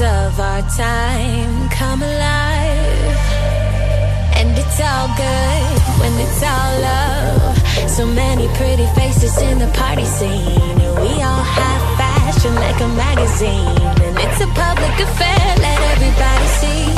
of our time come alive. And it's all good when it's all love. So many pretty faces in the party scene. And we all have fashion like a magazine. And it's a public affair, let everybody see.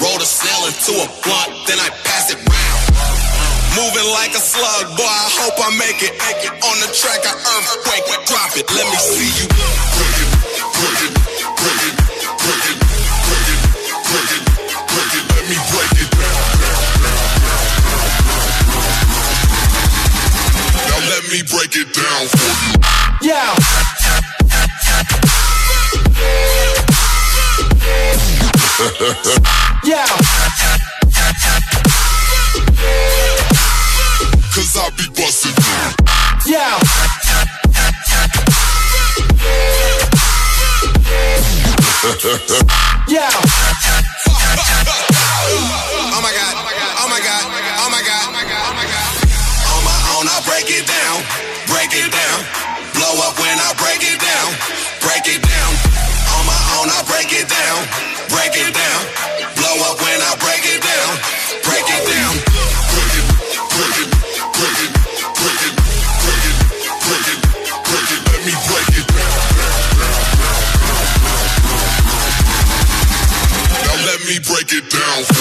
Roll the ceiling to a blunt, then I pass it round. Moving like a slug, boy, I hope I make it. On the track, I earthquake, drop it. Let me see you. Break it, break it, break it, break it, break it, break it, break it. Let me break it down. Now let me break it down for you. Yeah. yeah. Cause I be busting. Yeah. yeah. Oh, oh my god, oh my god, oh my god, oh my god. On my own, I break it down, break it down. Blow up when I break it down, break it down. On my own, I break it down, break it down. Blow up when I break it down, break it down. Break it, break it, break it, break it, break it, break it, break it. Let me break it down. Now let me break it down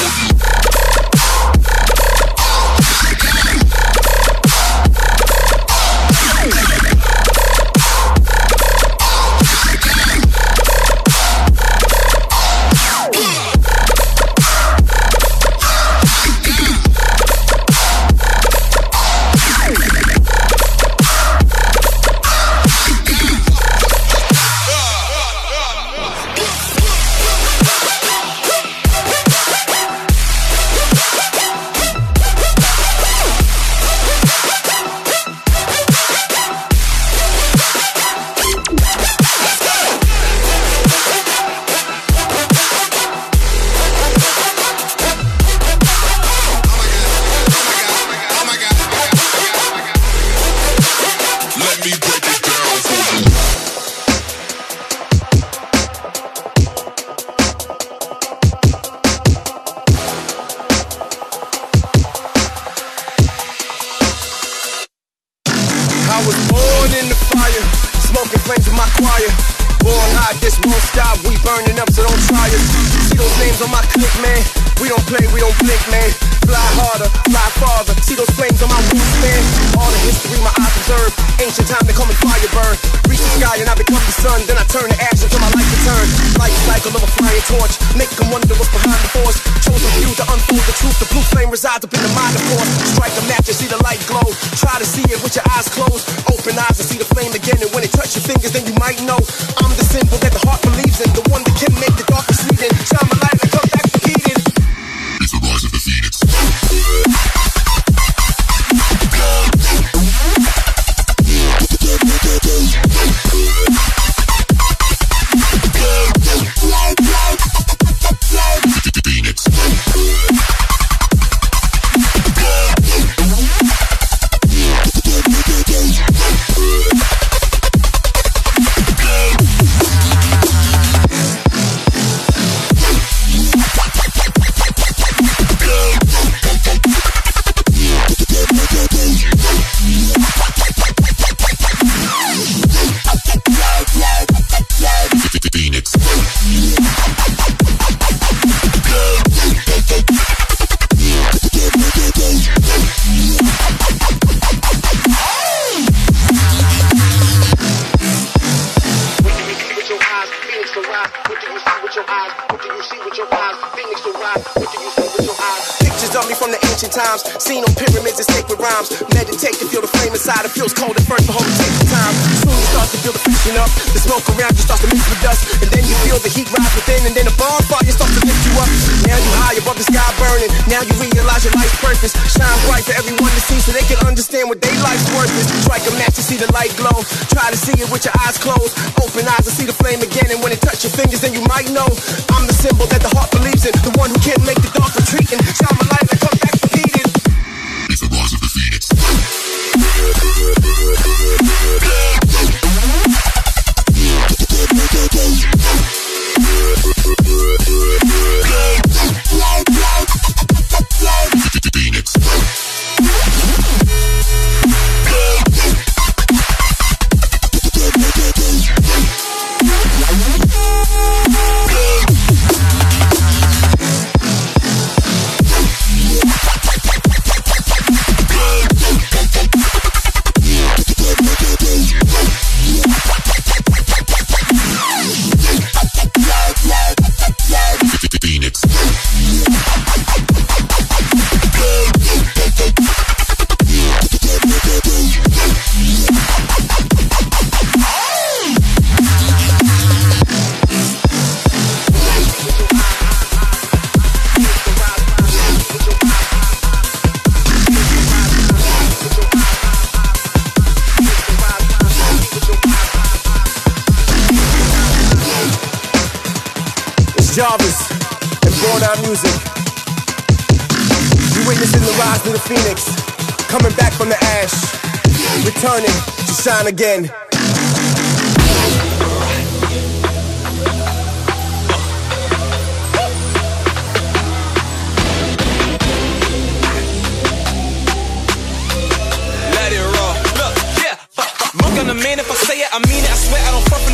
the light glow. Try to see it with your eyes closed. Open eyes and see the flame again. And when it touch your fingers, then you might know I'm the symbol that the heart believes seen on pyramids and sacred rhymes. Meditate to feel the flame inside. It feels cold at first, but hold it take some time. Soon you start to feel the friction up. The smoke around you starts to mix with dust, and then you feel the heat rise within, and then the bonfire starts to lift you up. Now you high above the sky burning. Now you realize your life's purpose. Shine bright for everyone to see, so they can understand what their life's worth is. Strike a match to see the light glow. Try to see it with your eyes closed. Open eyes and see the flame again, and when it touch your fingers, then you might know I'm the symbol that the heart believes in. The one who can't make the dark retreat and shine my light and Phoenix. Underground music. You witnessing the rise of the phoenix, coming back from the ash, returning to shine again. Let it roll. Look, yeah. More gonna mean if I say it, I mean it. I swear I don't front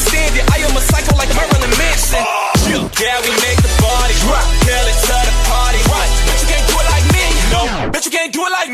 understand it. I am a psycho like Marilyn Manson. Yeah, we make the body drop. Kill it to the party. What? Bet you can't do it like me. No. Bet you can't do it like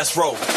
Let's roll.